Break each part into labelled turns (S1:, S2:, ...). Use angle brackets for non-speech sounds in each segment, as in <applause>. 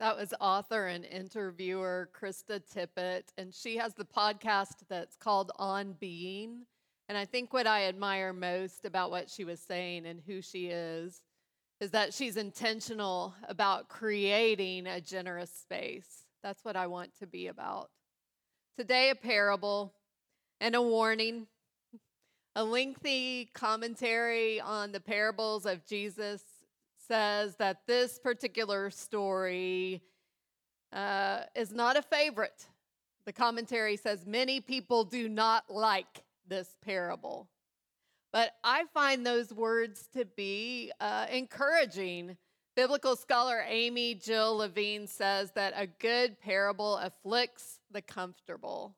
S1: That was author and interviewer Krista Tippett, and she has the podcast that's called On Being. And I think what I admire most about what she was saying and who she is is that she's intentional about creating a generous space. That's what I want to be about. Today, a parable and a warning, a lengthy commentary on the parables of Jesus says that this particular story uh, is not a favorite. The commentary says many people do not like this parable. But I find those words to be uh, encouraging. Biblical scholar Amy Jill Levine says that a good parable afflicts the comfortable.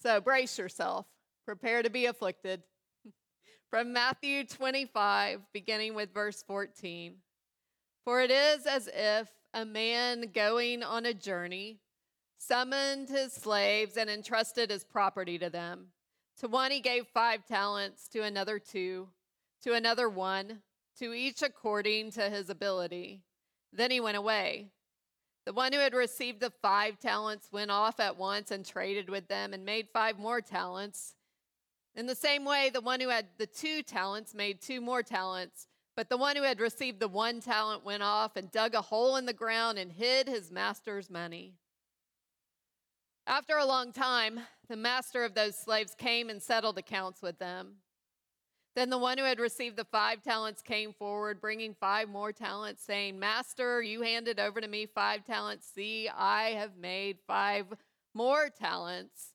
S1: So brace yourself, prepare to be afflicted from Matthew 25, beginning with verse 14. For it is as if a man going on a journey summoned his slaves and entrusted his property to them. To one he gave five talents, to another two, to another one, to each according to his ability. Then he went away. The one who had received the five talents went off at once and traded with them and made five more talents. In the same way, the one who had the two talents made two more talents. But the one who had received the one talent went off and dug a hole in the ground and hid his master's money. After a long time, the master of those slaves came and settled accounts with them. Then the one who had received the five talents came forward, bringing five more talents, saying, Master, you handed over to me five talents. See, I have made five more talents.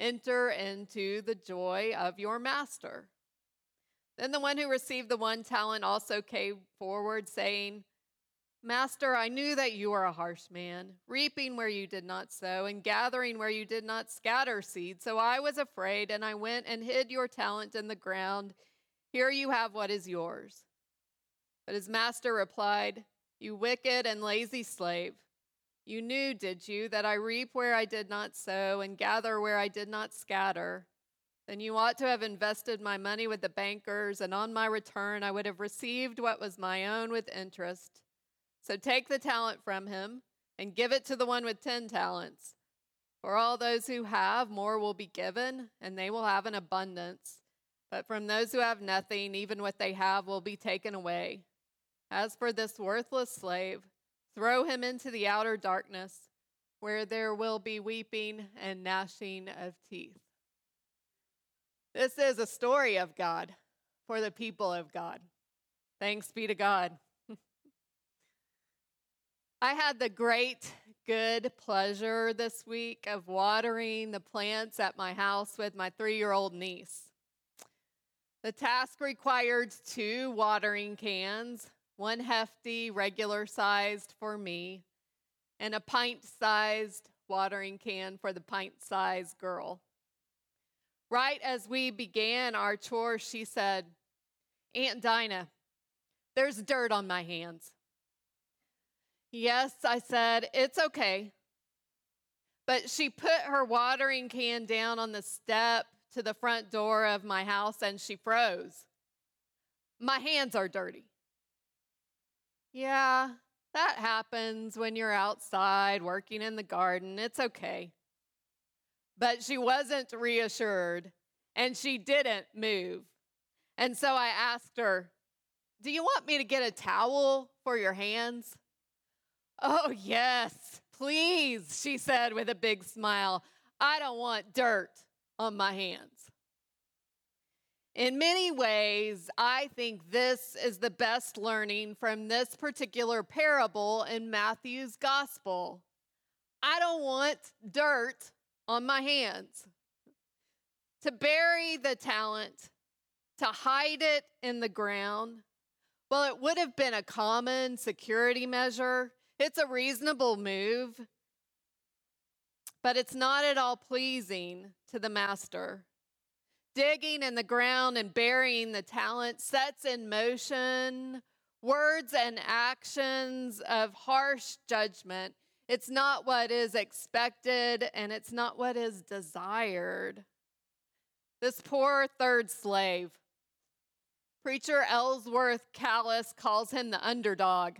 S1: Enter into the joy of your master. Then the one who received the one talent also came forward, saying, Master, I knew that you are a harsh man, reaping where you did not sow, and gathering where you did not scatter seed. So I was afraid, and I went and hid your talent in the ground. Here you have what is yours. But his master replied, You wicked and lazy slave. You knew, did you, that I reap where I did not sow and gather where I did not scatter? Then you ought to have invested my money with the bankers, and on my return I would have received what was my own with interest. So take the talent from him and give it to the one with ten talents. For all those who have, more will be given, and they will have an abundance. But from those who have nothing, even what they have will be taken away. As for this worthless slave, Throw him into the outer darkness, where there will be weeping and gnashing of teeth. This is a story of God for the people of God. Thanks be to God. <laughs> I had the great, good pleasure this week of watering the plants at my house with my three year old niece. The task required two watering cans one hefty, regular sized for me, and a pint sized watering can for the pint sized girl. Right as we began our chore, she said, Aunt Dinah, there's dirt on my hands. Yes, I said, it's okay. But she put her watering can down on the step to the front door of my house and she froze. My hands are dirty. Yeah, that happens when you're outside working in the garden. It's okay. But she wasn't reassured and she didn't move. And so I asked her, Do you want me to get a towel for your hands? Oh, yes, please, she said with a big smile. I don't want dirt on my hands. In many ways, I think this is the best learning from this particular parable in Matthew's gospel. I don't want dirt on my hands. To bury the talent, to hide it in the ground, well, it would have been a common security measure. It's a reasonable move. but it's not at all pleasing to the master. Digging in the ground and burying the talent sets in motion words and actions of harsh judgment. It's not what is expected and it's not what is desired. This poor third slave, preacher Ellsworth Kalas calls him the underdog,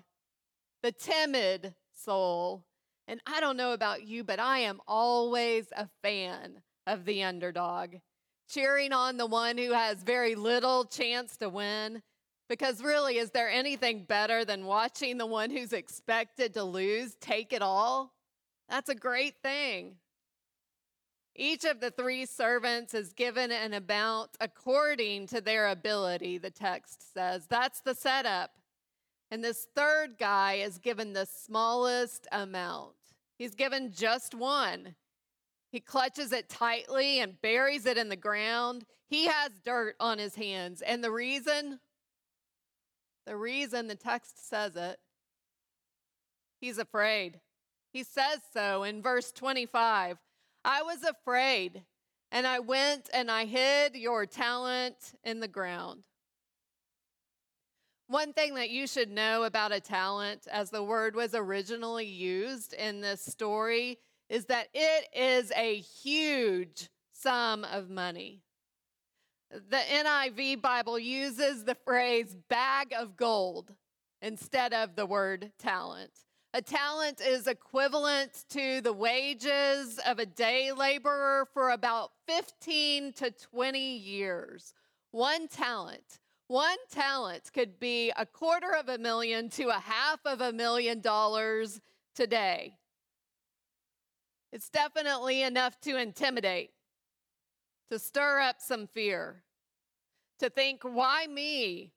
S1: the timid soul. And I don't know about you, but I am always a fan of the underdog, cheering on the one who has very little chance to win. Because really, is there anything better than watching the one who's expected to lose take it all? That's a great thing. Each of the three servants is given an amount according to their ability, the text says. That's the setup. And this third guy is given the smallest amount. He's given just one. He clutches it tightly and buries it in the ground. He has dirt on his hands. And the reason? The reason the text says it, he's afraid. He says so in verse 25 I was afraid, and I went and I hid your talent in the ground. One thing that you should know about a talent, as the word was originally used in this story, is that it is a huge sum of money. The NIV Bible uses the phrase bag of gold instead of the word talent. A talent is equivalent to the wages of a day laborer for about 15 to 20 years. One talent, one talent could be a quarter of a million to a half of a million dollars today. It's definitely enough to intimidate, to stir up some fear, to think, why me?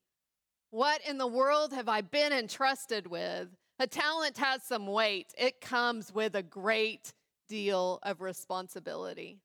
S1: What in the world have I been entrusted with? A talent has some weight, it comes with a great deal of responsibility.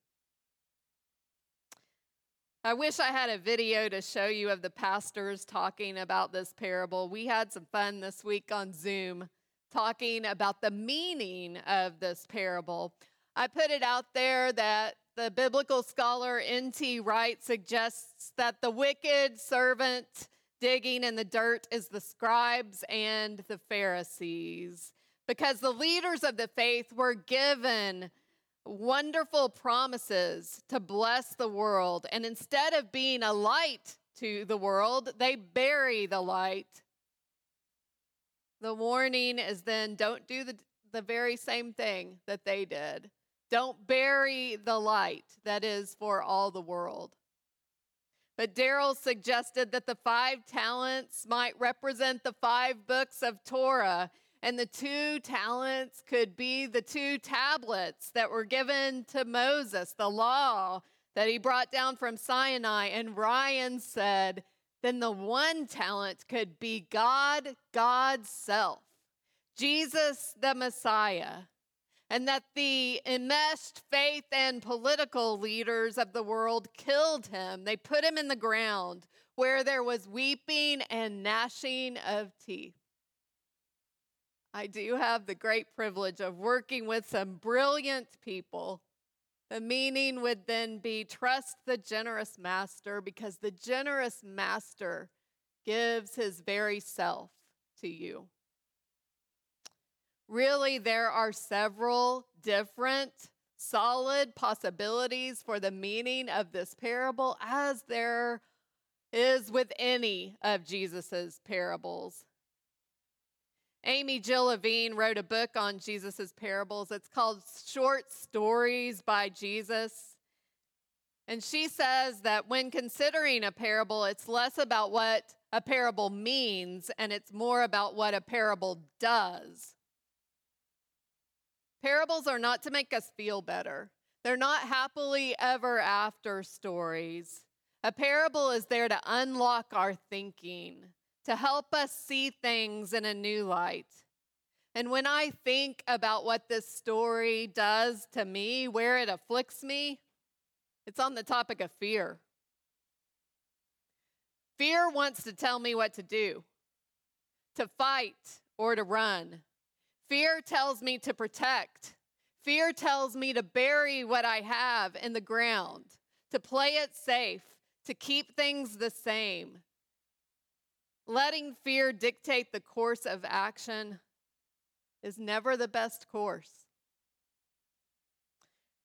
S1: I wish I had a video to show you of the pastors talking about this parable. We had some fun this week on Zoom talking about the meaning of this parable. I put it out there that the biblical scholar N.T. Wright suggests that the wicked servant digging in the dirt is the scribes and the Pharisees, because the leaders of the faith were given wonderful promises to bless the world. And instead of being a light to the world, they bury the light. The warning is then don't do the, the very same thing that they did. Don't bury the light that is for all the world. But Daryl suggested that the five talents might represent the five books of Torah, and the two talents could be the two tablets that were given to Moses, the law that he brought down from Sinai. And Ryan said, then the one talent could be God, God's self, Jesus the Messiah and that the enmeshed faith and political leaders of the world killed him. They put him in the ground where there was weeping and gnashing of teeth. I do have the great privilege of working with some brilliant people. The meaning would then be trust the generous master because the generous master gives his very self to you. Really, there are several different solid possibilities for the meaning of this parable, as there is with any of Jesus's parables. Amy Jill Levine wrote a book on Jesus's parables. It's called Short Stories by Jesus. And she says that when considering a parable, it's less about what a parable means and it's more about what a parable does. Parables are not to make us feel better, they're not happily ever after stories. A parable is there to unlock our thinking, to help us see things in a new light. And when I think about what this story does to me, where it afflicts me, it's on the topic of fear. Fear wants to tell me what to do, to fight or to run. Fear tells me to protect. Fear tells me to bury what I have in the ground, to play it safe, to keep things the same. Letting fear dictate the course of action is never the best course.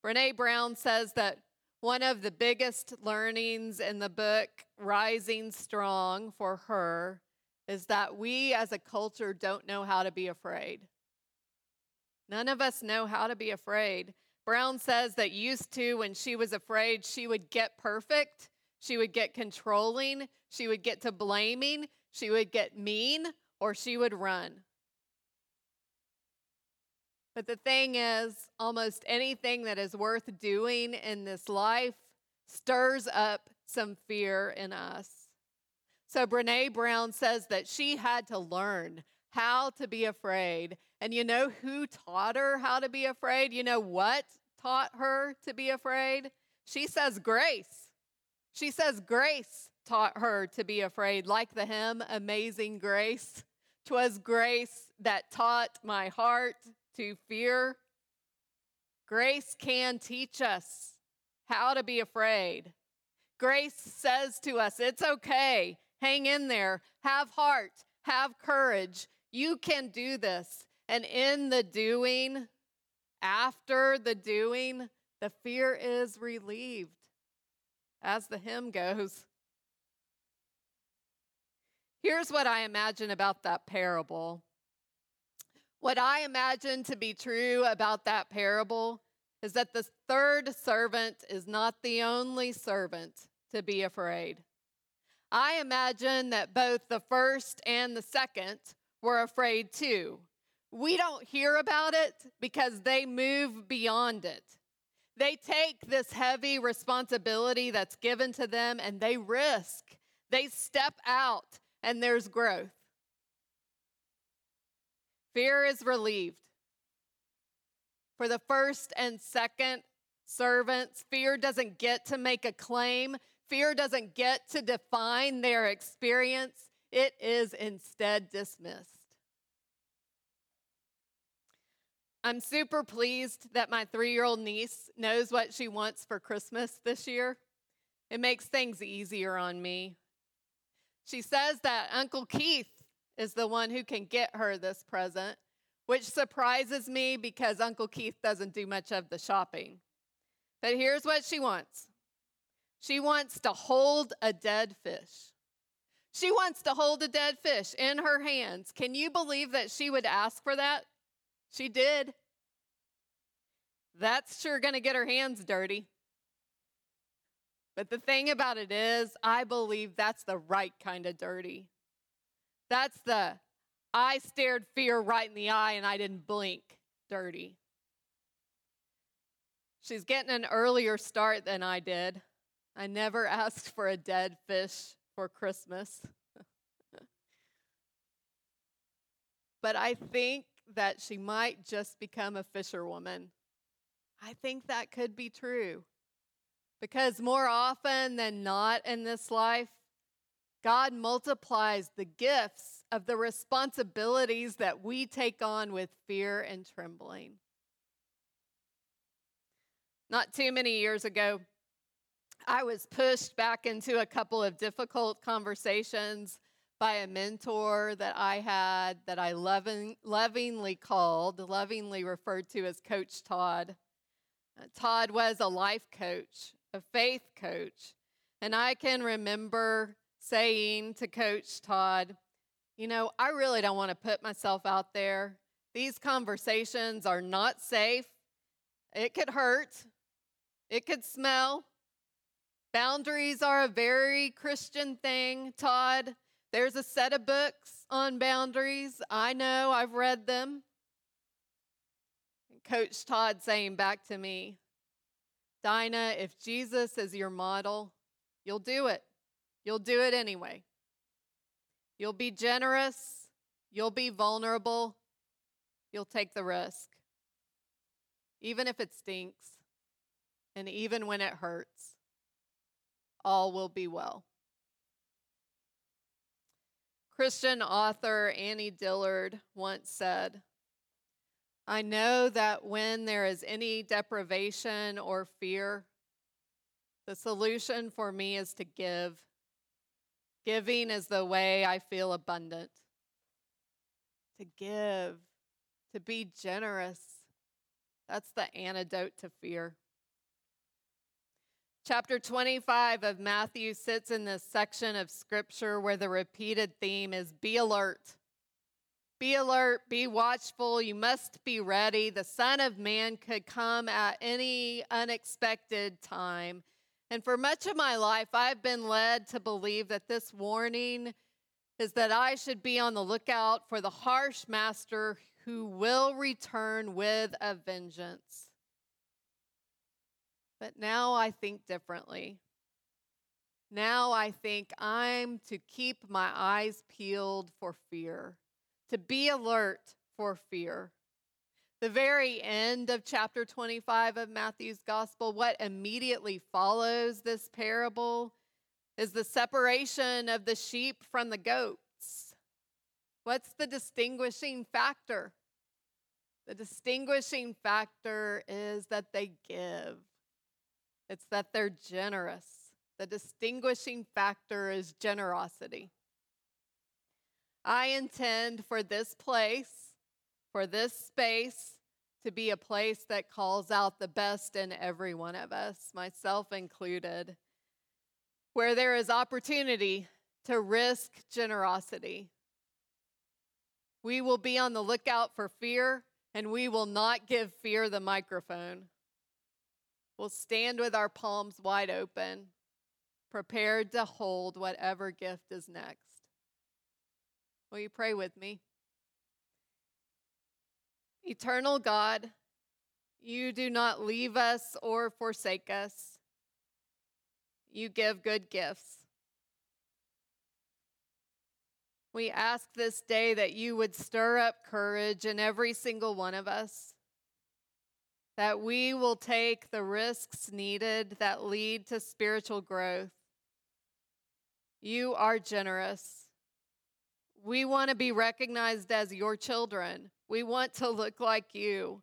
S1: Brene Brown says that one of the biggest learnings in the book, Rising Strong, for her is that we as a culture don't know how to be afraid. None of us know how to be afraid. Brown says that used to, when she was afraid, she would get perfect, she would get controlling, she would get to blaming, she would get mean, or she would run. But the thing is, almost anything that is worth doing in this life stirs up some fear in us. So Brene Brown says that she had to learn how to be afraid. And you know who taught her how to be afraid? You know what taught her to be afraid? She says grace. She says grace taught her to be afraid, like the hymn, Amazing Grace. Twas grace that taught my heart to fear. Grace can teach us how to be afraid. Grace says to us, it's okay. Hang in there. Have heart. Have courage. You can do this. And in the doing, after the doing, the fear is relieved. As the hymn goes, here's what I imagine about that parable. What I imagine to be true about that parable is that the third servant is not the only servant to be afraid. I imagine that both the first and the second were afraid too. We don't hear about it because they move beyond it. They take this heavy responsibility that's given to them and they risk. They step out and there's growth. Fear is relieved. For the first and second servants, fear doesn't get to make a claim, fear doesn't get to define their experience. It is instead dismissed. I'm super pleased that my three year old niece knows what she wants for Christmas this year. It makes things easier on me. She says that Uncle Keith is the one who can get her this present, which surprises me because Uncle Keith doesn't do much of the shopping. But here's what she wants she wants to hold a dead fish. She wants to hold a dead fish in her hands. Can you believe that she would ask for that? She did. That's sure going to get her hands dirty. But the thing about it is, I believe that's the right kind of dirty. That's the I stared fear right in the eye and I didn't blink dirty. She's getting an earlier start than I did. I never <laughs> asked for a dead fish for Christmas. <laughs> but I think that she might just become a fisherwoman. I think that could be true. Because more often than not in this life, God multiplies the gifts of the responsibilities that we take on with fear and trembling. Not too many years ago, I was pushed back into a couple of difficult conversations by a mentor that I had that I loving, lovingly called, lovingly referred to as Coach Todd. Uh, Todd was a life coach, a faith coach. And I can remember saying to Coach Todd, you know, I really don't want to put myself out there. These conversations are not safe. It could hurt, it could smell. Boundaries are a very Christian thing, Todd. There's a set of books on boundaries. I know, I've read them. Coach Todd saying back to me, Dinah, if Jesus is your model, you'll do it. You'll do it anyway. You'll be generous. You'll be vulnerable. You'll take the risk. Even if it stinks, and even when it hurts, all will be well. Christian author Annie Dillard once said, I know that when there is any deprivation or fear, the solution for me is to give. Giving is the way I feel abundant. To give, to be generous. That's the antidote to fear. Chapter 25 of Matthew sits in this section of scripture where the repeated theme is be alert. Be alert, be watchful, you must be ready. The Son of Man could come at any unexpected time. And for much of my life, I've been led to believe that this warning is that I should be on the lookout for the harsh master who will return with a vengeance. But now I think differently. Now I think I'm to keep my eyes peeled for fear, to be alert for fear. The very end of chapter 25 of Matthew's gospel, what immediately follows this parable is the separation of the sheep from the goats. What's the distinguishing factor? The distinguishing factor is that they give. It's that they're generous. The distinguishing factor is generosity. I intend for this place, for this space, to be a place that calls out the best in every one of us, myself included, where there is opportunity to risk generosity. We will be on the lookout for fear, and we will not give fear the microphone. We'll stand with our palms wide open, prepared to hold whatever gift is next. Will you pray with me? Eternal God, you do not leave us or forsake us. You give good gifts. We ask this day that you would stir up courage in every single one of us that we will take the risks needed that lead to spiritual growth. You are generous. We want to be recognized as your children. We want to look like you.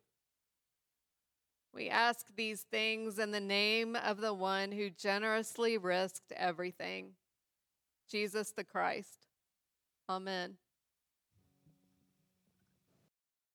S1: We ask these things in the name of the one who generously risked everything, Jesus the Christ. Amen.